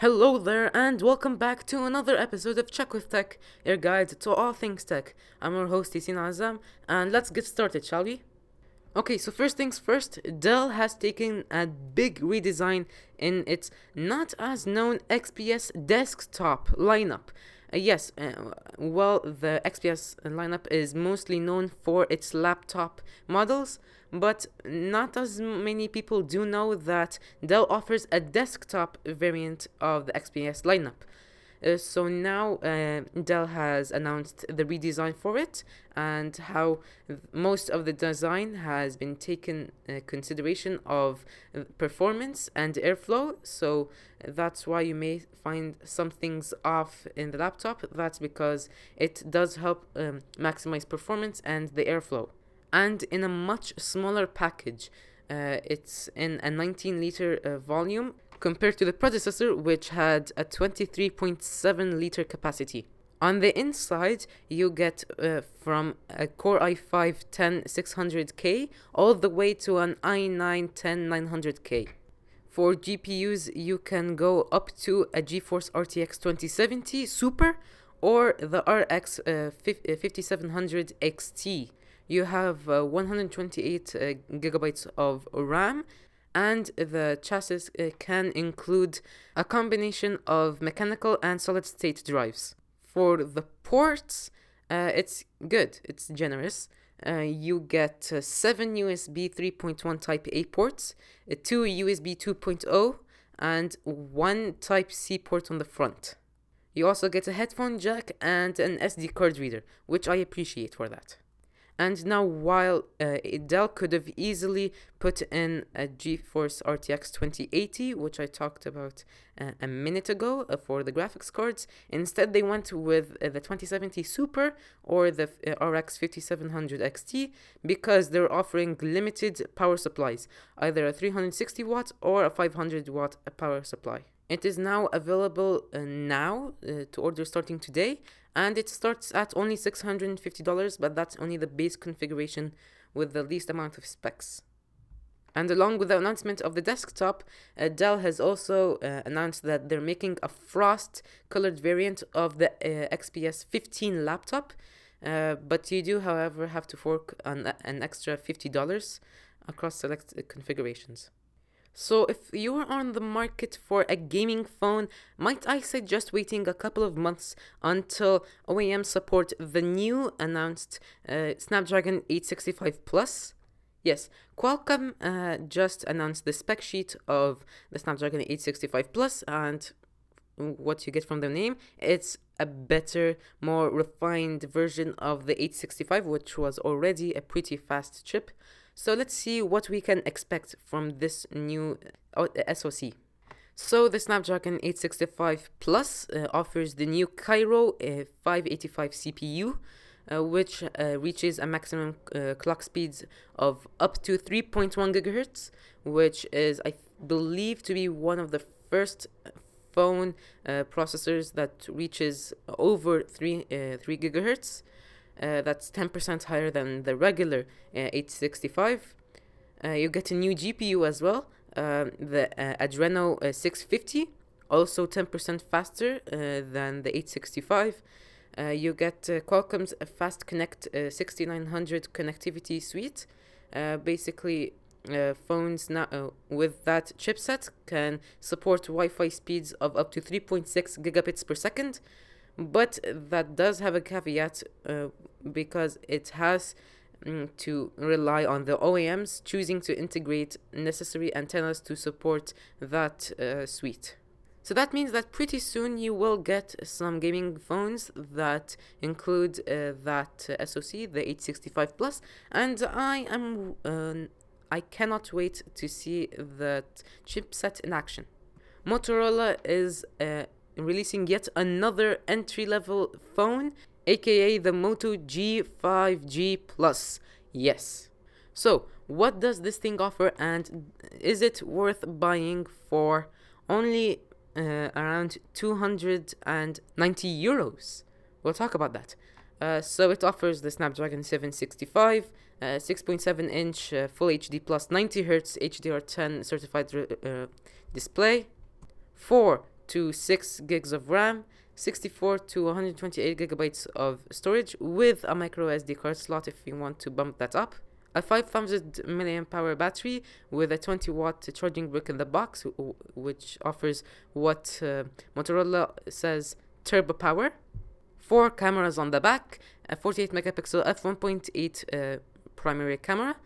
Hello there, and welcome back to another episode of Check with Tech, your guide to all things tech. I'm your host, Yasin Azam, and let's get started, shall we? Okay, so first things first, Dell has taken a big redesign in its not as known XPS desktop lineup. Uh, yes, uh, well, the XPS lineup is mostly known for its laptop models, but not as many people do know that Dell offers a desktop variant of the XPS lineup. Uh, so now uh, Dell has announced the redesign for it and how most of the design has been taken uh, consideration of uh, performance and airflow. So that's why you may find some things off in the laptop. That's because it does help um, maximize performance and the airflow. And in a much smaller package, uh, it's in a 19 liter uh, volume compared to the predecessor, which had a 23.7 liter capacity. On the inside, you get uh, from a Core i5 10600K all the way to an i9 10900K. For GPUs, you can go up to a GeForce RTX 2070 Super or the RX uh, 5700 XT. You have uh, 128 uh, gigabytes of RAM and the chassis uh, can include a combination of mechanical and solid state drives. For the ports, uh, it's good, it's generous. Uh, you get uh, 7 USB 3.1 Type A ports, uh, 2 USB 2.0, and 1 Type C port on the front. You also get a headphone jack and an SD card reader, which I appreciate for that. And now, while uh, Dell could have easily put in a GeForce RTX 2080, which I talked about uh, a minute ago uh, for the graphics cards, instead they went with uh, the 2070 Super or the uh, RX 5700 XT because they're offering limited power supplies, either a 360 watt or a 500 watt power supply. It is now available uh, now uh, to order starting today, and it starts at only $650, but that's only the base configuration with the least amount of specs. And along with the announcement of the desktop, uh, Dell has also uh, announced that they're making a frost colored variant of the uh, XPS 15 laptop. Uh, but you do, however, have to fork an, an extra $50 across select configurations. So if you're on the market for a gaming phone, might I suggest waiting a couple of months until OEM support the new announced uh, Snapdragon 865 Plus? Yes, Qualcomm uh, just announced the spec sheet of the Snapdragon 865 Plus and what you get from the name, it's a better, more refined version of the 865, which was already a pretty fast chip. So let's see what we can expect from this new uh, SoC. So the Snapdragon 865 Plus uh, offers the new Kryo uh, 585 CPU, uh, which uh, reaches a maximum uh, clock speeds of up to 3.1 gigahertz, which is I believe to be one of the first phone processors that reaches over 3 3 gigahertz. Uh, that's 10% higher than the regular uh, 865. Uh, you get a new GPU as well, um, the uh, Adreno uh, 650, also 10% faster uh, than the 865. you get Qualcomm's Fast Connect 6900 connectivity suite. basically, phones now with that chipset can support Wi-Fi speeds of up to 3.6 gigabits per second, but that does have a caveat uh, because it has mm, to rely on the OEMs choosing to integrate necessary antennas to support that uh, suite. So that means that pretty soon you will get some gaming phones that include uh, that uh, SoC, the 865 Plus, and I am uh, I cannot wait to see that chipset in action. Motorola is uh, releasing yet another entry level phone, aka the Moto G5G Plus. Yes. So, what does this thing offer, and is it worth buying for only uh, around 290 euros? We'll talk about that. Uh, so it offers the Snapdragon 765, uh, 6.7 inch uh, Full HD plus 90 Hz HDR10 certified uh, display, 4 to 6 gigs of RAM, 64 to 128 gigabytes of storage with a micro SD card slot if you want to bump that up. A 500 milliamp battery with a 20 watt charging brick in the box, which offers what uh, Motorola says turbo power. Four cameras on the back, a 48 megapixel f1.8 uh, primary camera,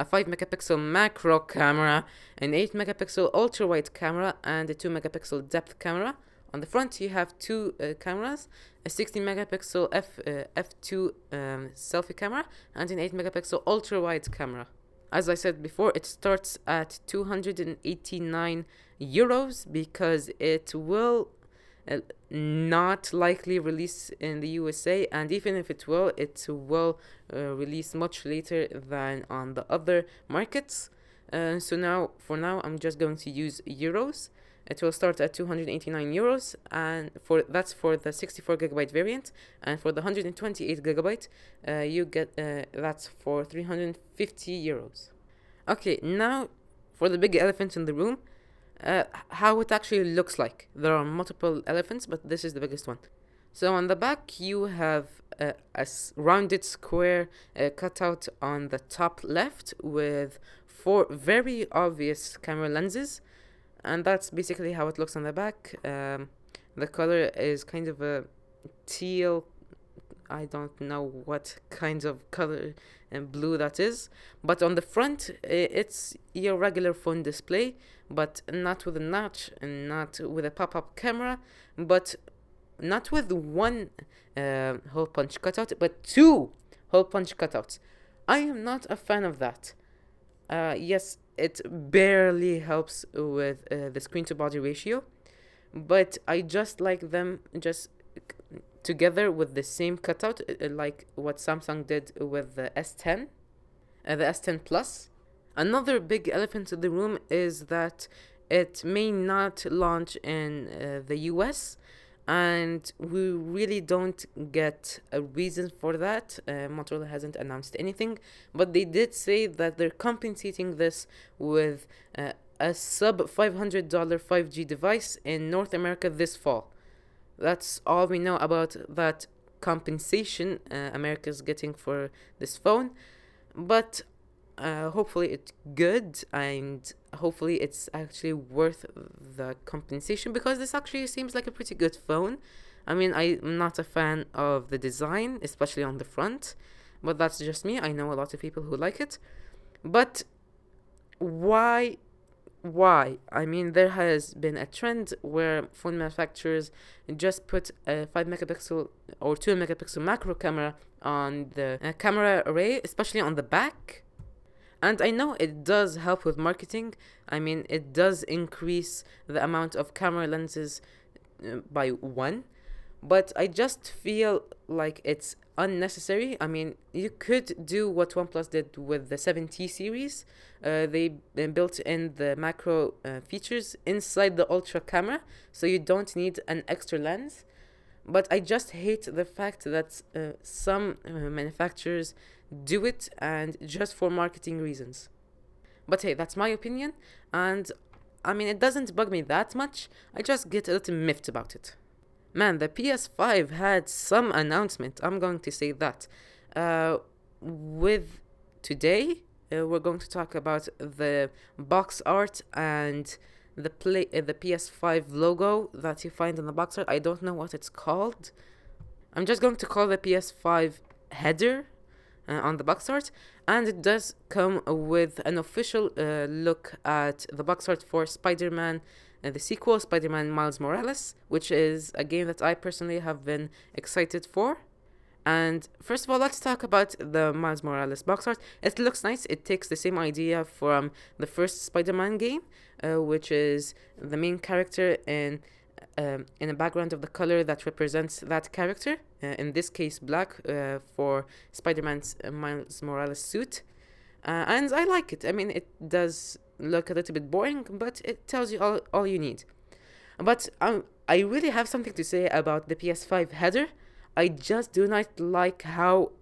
a 5 megapixel macro camera, an 8 megapixel ultra wide camera, and a 2 megapixel depth camera. On the front, you have two uh, cameras a 16 megapixel f uh, f2 um, selfie camera and an 8 megapixel ultra wide camera. As I said before, it starts at 289 euros because it will not likely release in the USA, and even if it will, it will uh, release much later than on the other markets. Uh, so now, for now, I'm just going to use euros. It will start at 289 euros, and for that's for the 64 gigabyte variant, and for the 128 gigabyte, uh, you get uh, that's for 350 euros. Okay, now for the big elephant in the room, uh, how it actually looks like. There are multiple elephants, but this is the biggest one. So on the back, you have a, rounded square uh, cutout on the top left with four very obvious camera lenses, and that's basically how it looks on the back. Um, the color is kind of a teal. I don't know what kind of color and blue that is, but on the front, it's your regular phone display but not with a notch and not with a pop-up camera, but not with one uh, hole punch cutout, but two hole punch cutouts. I am not a fan of that. Uh, yes, it barely helps with uh, the screen to body ratio, but I just like them just together with the same cutout, uh, like what Samsung did with the S10, uh, the S10 Plus. Another big elephant in the room is that it may not launch in uh, the US and we really don't get a reason for that. Uh, Motorola hasn't announced anything, but they did say that they're compensating this with uh, a sub $500 5G device in North America this fall. That's all we know about that compensation uh, America's getting for this phone. But uh, hopefully it's good and hopefully it's actually worth the compensation because this actually seems like a pretty good phone. I mean i'm not a fan of the design especially on the front but that's just me. I know a lot of people who like it. But why why? I mean there has been a trend where phone manufacturers just put a 5 megapixel or 2 megapixel macro camera on the uh, camera array especially on the back. And I know it does help with marketing. I mean, it does increase the amount of camera lenses uh, by one, but I just feel like it's unnecessary. I mean, you could do what OnePlus did with the 7T series. Uh, they, built in the macro uh, features inside the ultra camera, so you don't need an extra lens. But I just hate the fact that uh, some uh, manufacturers do it and just for marketing reasons. But hey, that's my opinion, and I mean, it doesn't bug me that much, I just get a little miffed about it. Man, the PS5 had some announcement, I'm going to say that. Uh, with today, uh, we're going to talk about the box art and the play uh, the PS5 logo that you find in the box art. I don't know what it's called. I'm just going to call the PS5 header uh, on the box art, and it does come with an official uh, look at the box art for Spider-Man, the sequel, Spider-Man Miles Morales, which is a game that I personally have been excited for. And first of all, let's talk about the Miles Morales box art. It looks nice. It takes the same idea from the first Spider-Man game, uh, which is the main character in um, in a background of the color that represents that character. Uh, in this case, black uh, for Spider-Man's uh, Miles Morales suit. Uh, and I like it. I mean, it does look a little bit boring, but it tells you all, all you need. But um, I really have something to say about the PS5 header. I just do not like how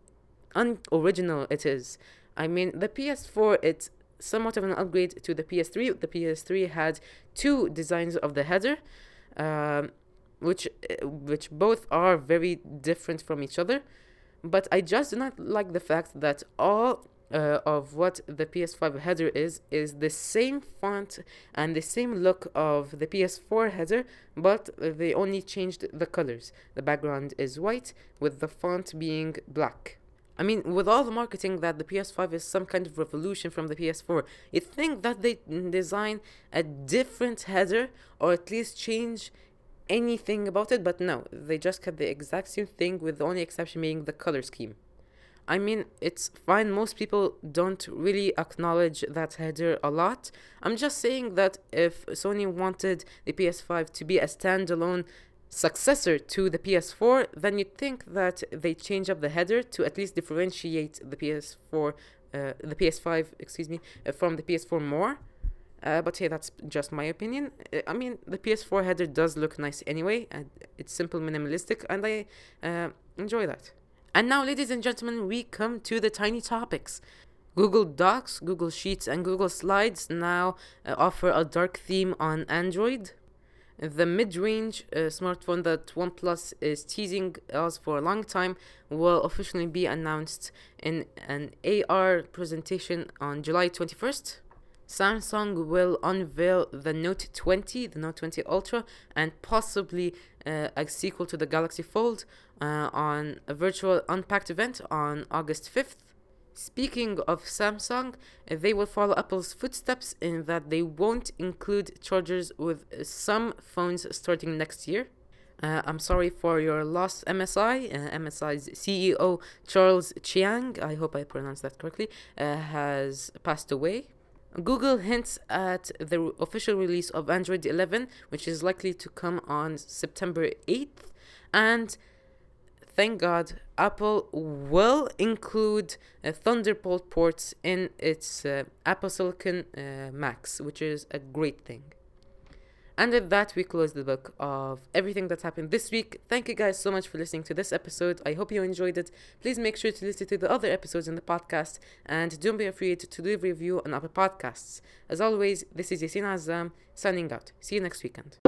unoriginal it is. I mean, the PS4, it's somewhat of an upgrade to the PS3. The PS3 had two designs of the header, um, which which both are very different from each other. But I just do not like the fact that all uh, of what the PS5 header is is the same font and the same look of the PS4 header, but they only changed the colors. The background is white with the font being black. I mean, with all the marketing that the PS5 is some kind of revolution from the PS4, you'd think that they design a different header or at least change anything about it, but no, they just kept the exact same thing with the only exception being the color scheme. I mean, it's fine. Most people don't really acknowledge that header a lot. I'm just saying that if Sony wanted the PS5 to be a standalone successor to the PS4, then you'd think that they change up the header to at least differentiate the PS4, uh, the PS5, excuse me, uh, from the PS4 more. Uh, but hey, that's just my opinion. Uh, I mean, the PS4 header does look nice anyway, and it's simple, minimalistic, and I uh, enjoy that. And now, ladies and gentlemen, we come to the tiny topics. Google Docs, Google Sheets, and Google Slides now uh, offer a dark theme on Android. The mid range uh, smartphone that OnePlus is teasing us for a long time will officially be announced in an AR presentation on July 21st. Samsung will unveil the Note 20, the Note 20 Ultra, and possibly uh, a sequel to the Galaxy Fold uh, on a virtual Unpacked event on August 5th. Speaking of Samsung, they will follow Apple's footsteps in that they won't include chargers with some phones starting next year. Uh, I'm sorry for your loss, MSI. Uh, MSI's CEO Charles Chiang, I hope I pronounced that correctly, uh, has passed away. Google hints at the official release of Android 11, which is likely to come on September 8th. And thank God, Apple will include uh, Thunderbolt ports in its uh, Apple Silicon uh, Macs, which is a great thing. And with that, we close the book of everything that's happened this week. Thank you guys so much for listening to this episode. I hope you enjoyed it. Please make sure to listen to the other episodes in the podcast and don't be afraid to leave a review on other podcasts. As always, this is Yasin Azam signing out. See you next weekend.